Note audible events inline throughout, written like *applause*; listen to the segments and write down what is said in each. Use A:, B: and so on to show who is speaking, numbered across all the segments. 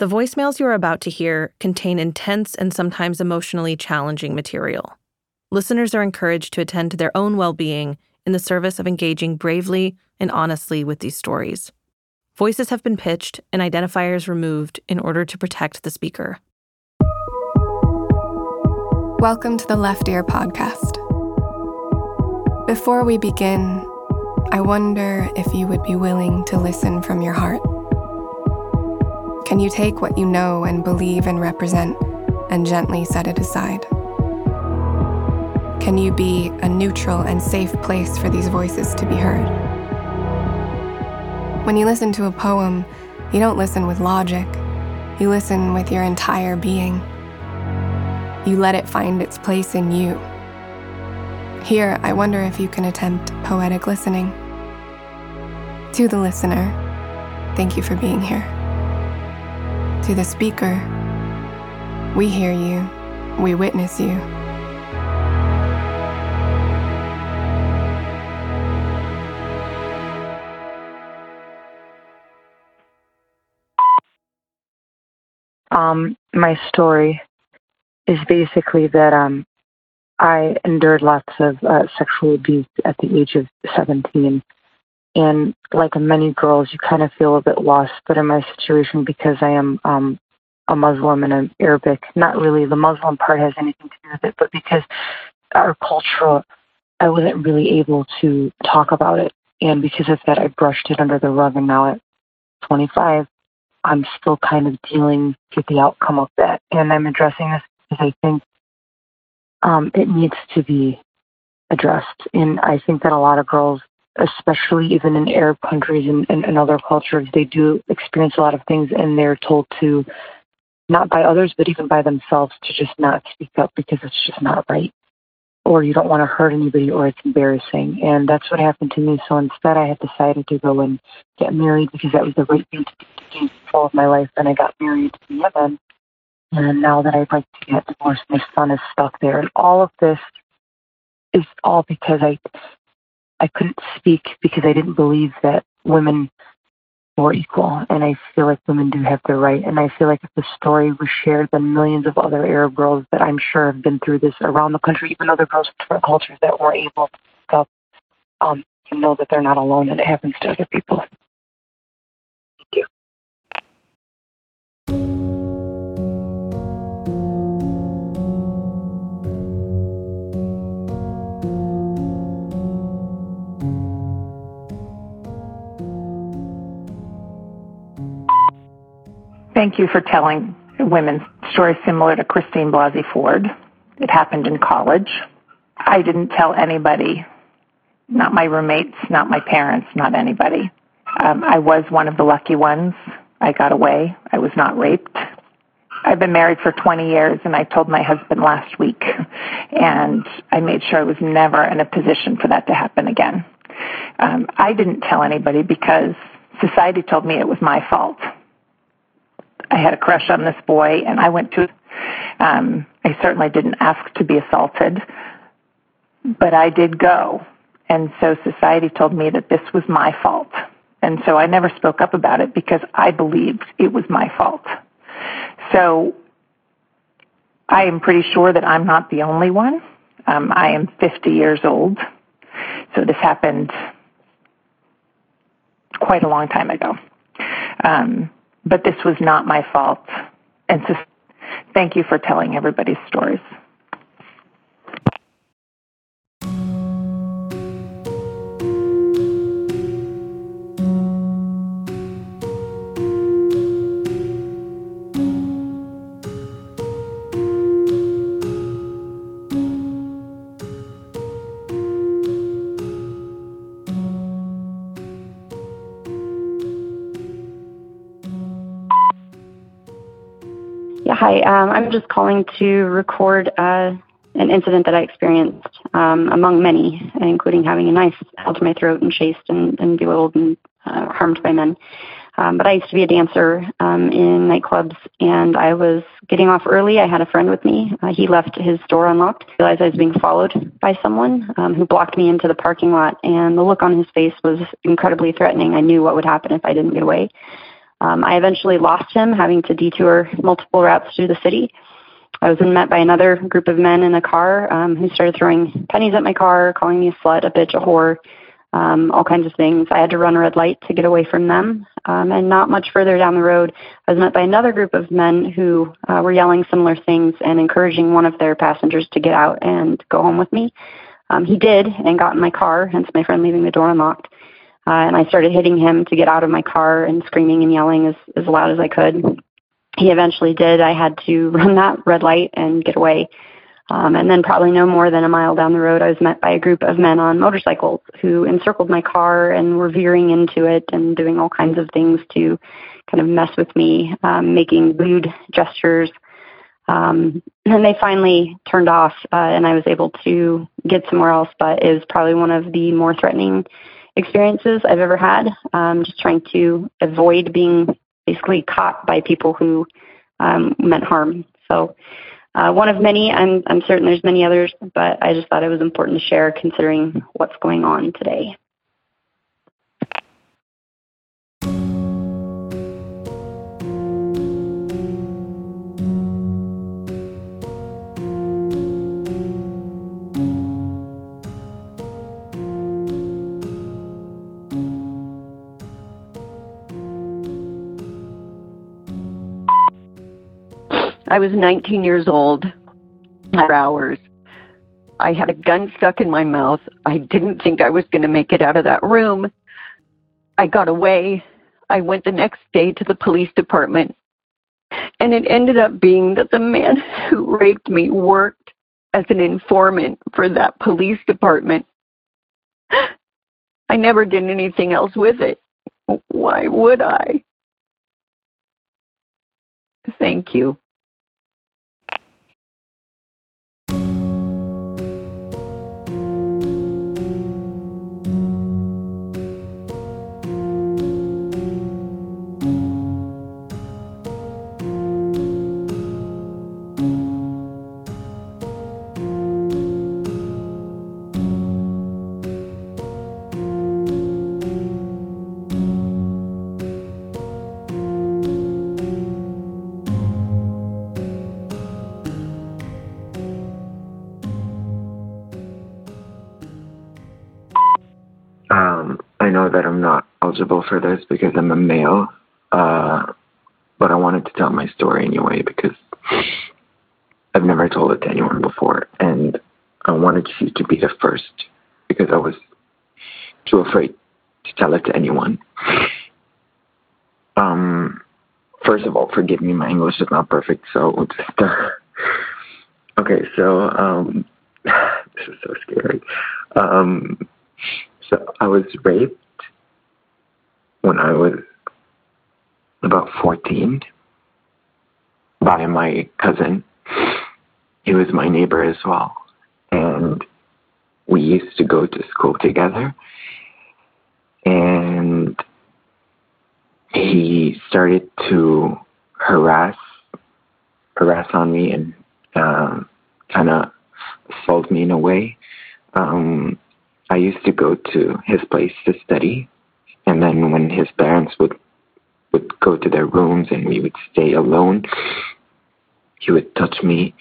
A: The voicemails you are about to hear contain intense and sometimes emotionally challenging material. Listeners are encouraged to attend to their own well being in the service of engaging bravely and honestly with these stories. Voices have been pitched and identifiers removed in order to protect the speaker.
B: Welcome to the Left Ear Podcast. Before we begin, I wonder if you would be willing to listen from your heart. Can you take what you know and believe and represent and gently set it aside? Can you be a neutral and safe place for these voices to be heard? When you listen to a poem, you don't listen with logic, you listen with your entire being. You let it find its place in you. Here, I wonder if you can attempt poetic listening. To the listener, thank you for being here. To the speaker, we hear you, we witness you.
C: Um, my story is basically that um, I endured lots of uh, sexual abuse at the age of 17 and like many girls, you kind of feel a bit lost. But in my situation, because I am um, a Muslim and I'm Arabic, not really the Muslim part has anything to do with it, but because our culture, I wasn't really able to talk about it. And because of that, I brushed it under the rug. And now at 25, I'm still kind of dealing with the outcome of that. And I'm addressing this because I think um, it needs to be addressed. And I think that a lot of girls especially even in Arab countries and, and, and, other cultures, they do experience a lot of things and they're told to, not by others, but even by themselves, to just not speak up because it's just not right. Or you don't want to hurt anybody or it's embarrassing. And that's what happened to me. So instead, I had decided to go and get married because that was the right thing to do to gain control of my life. And I got married to Yemen. And now that I'd like to get divorced, my son is stuck there. And all of this is all because I I couldn't speak because I didn't believe that women were equal. And I feel like women do have the right. And I feel like if the story was shared, then millions of other Arab girls that I'm sure have been through this around the country, even other girls from different cultures that were able to speak up, um, know that they're not alone and it happens to other people.
D: Thank you for telling women's stories similar to Christine Blasey Ford. It happened in college. I didn't tell anybody, not my roommates, not my parents, not anybody. Um, I was one of the lucky ones. I got away. I was not raped. I've been married for 20 years and I told my husband last week *laughs* and I made sure I was never in a position for that to happen again. Um, I didn't tell anybody because society told me it was my fault. I had a crush on this boy, and I went to. Um, I certainly didn't ask to be assaulted, but I did go, and so society told me that this was my fault, and so I never spoke up about it because I believed it was my fault. So I am pretty sure that I'm not the only one. Um, I am 50 years old, so this happened quite a long time ago. Um, but this was not my fault. And so thank you for telling everybody's stories.
E: Hi, um, I'm just calling to record uh, an incident that I experienced, um, among many, including having a knife held to my throat and chased and, and belittled and uh, harmed by men. Um, but I used to be a dancer um, in nightclubs, and I was getting off early. I had a friend with me. Uh, he left his door unlocked. I realized I was being followed by someone um, who blocked me into the parking lot, and the look on his face was incredibly threatening. I knew what would happen if I didn't get away. Um, I eventually lost him, having to detour multiple routes through the city. I was then met by another group of men in a car um, who started throwing pennies at my car, calling me a slut, a bitch, a whore, um, all kinds of things. I had to run a red light to get away from them. Um, and not much further down the road, I was met by another group of men who uh, were yelling similar things and encouraging one of their passengers to get out and go home with me. Um, he did and got in my car, hence my friend leaving the door unlocked. Uh, and I started hitting him to get out of my car and screaming and yelling as, as loud as I could. He eventually did. I had to *laughs* run that red light and get away. Um, and then, probably no more than a mile down the road, I was met by a group of men on motorcycles who encircled my car and were veering into it and doing all kinds of things to kind of mess with me, um, making lewd gestures. Um, and they finally turned off, uh, and I was able to get somewhere else. But it was probably one of the more threatening experiences I've ever had. Um, just trying to avoid being basically caught by people who um, meant harm. So uh, one of many. I'm, I'm certain there's many others, but I just thought it was important to share considering what's going on today.
F: I was 19 years old for hours. I had a gun stuck in my mouth. I didn't think I was going to make it out of that room. I got away. I went the next day to the police department. And it ended up being that the man *laughs* who raped me worked as an informant for that police department. I never did anything else with it. Why would I? Thank you.
G: Eligible for this because I'm a male. Uh, but I wanted to tell my story anyway because I've never told it to anyone before. And I wanted you to be the first because I was too afraid to tell it to anyone. Um, first of all, forgive me, my English is not perfect, so just, uh, okay, so, um, *sighs* this is so scary. Um, so I was raped when I was about 14 by my cousin. He was my neighbor as well. And we used to go to school together. And he started to harass harass on me and um, kind of assault me in a way. Um, I used to go to his place to study and then when his parents would would go to their rooms and we would stay alone, he would touch me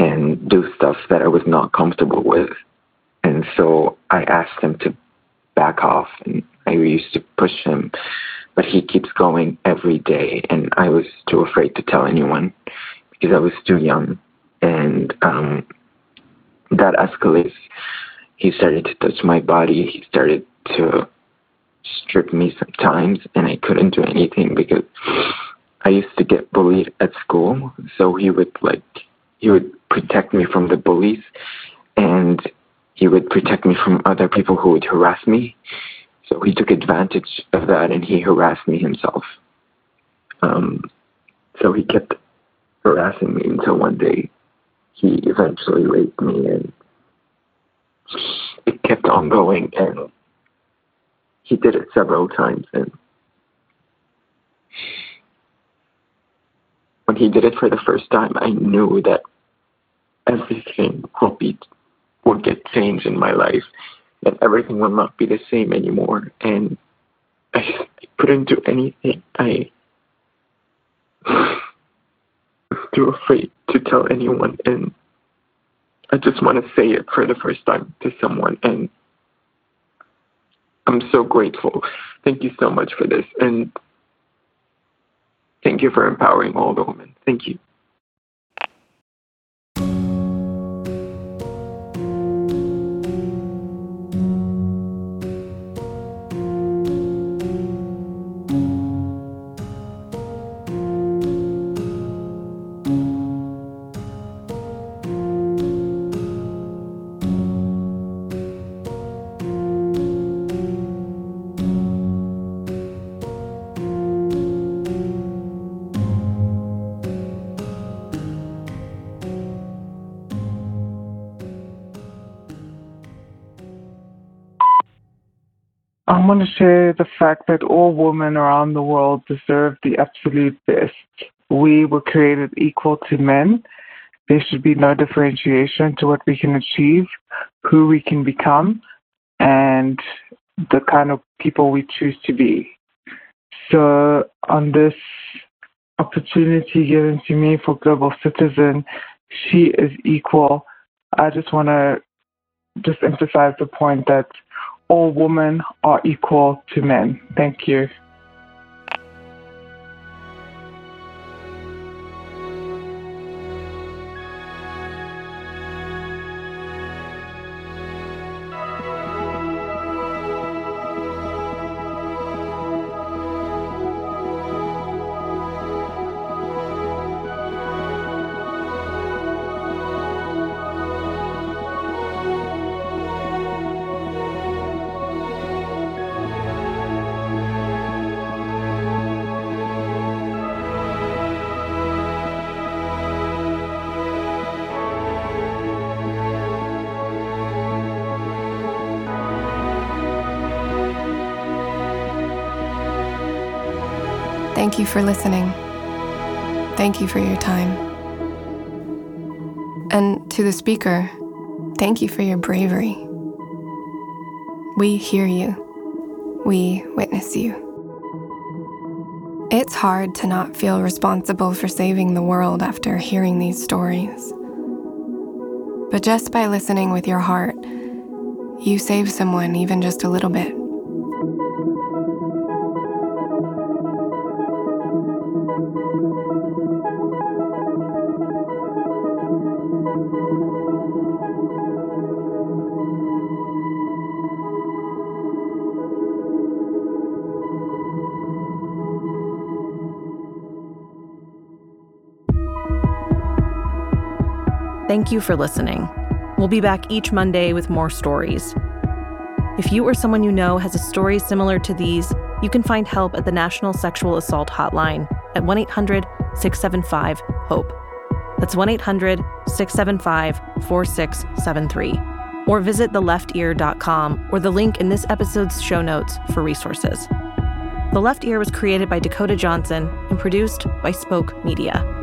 G: and do stuff that I was not comfortable with. And so I asked him to back off and I used to push him, but he keeps going every day and I was too afraid to tell anyone because I was too young. And um, that escalates. He started to touch my body. He started to stripped me sometimes and I couldn't do anything because I used to get bullied at school. So he would like he would protect me from the bullies and he would protect me from other people who would harass me. So he took advantage of that and he harassed me himself. Um, so he kept harassing me until one day he eventually raped me and it kept on going and he did it several times. And when he did it for the first time, I knew that everything will be will get changed in my life, that everything will not be the same anymore. And I, I couldn't do anything. I was too afraid to tell anyone, and I just want to say it for the first time to someone and I'm so grateful. Thank you so much for this. And thank you for empowering all the women. Thank you.
H: Want to share the fact that all women around the world deserve the absolute best. We were created equal to men. There should be no differentiation to what we can achieve, who we can become, and the kind of people we choose to be. So, on this opportunity given to me for Global Citizen, she is equal. I just want to just emphasize the point that all women are equal to men. Thank you.
B: Thank you for listening. Thank you for your time. And to the speaker, thank you for your bravery. We hear you. We witness you. It's hard to not feel responsible for saving the world after hearing these stories. But just by listening with your heart, you save someone even just a little bit.
A: Thank you for listening. We'll be back each Monday with more stories. If you or someone you know has a story similar to these, you can find help at the National Sexual Assault Hotline at 1 800 675 HOPE. That's 1 800 675 4673. Or visit theleftear.com or the link in this episode's show notes for resources. The Left Ear was created by Dakota Johnson and produced by Spoke Media.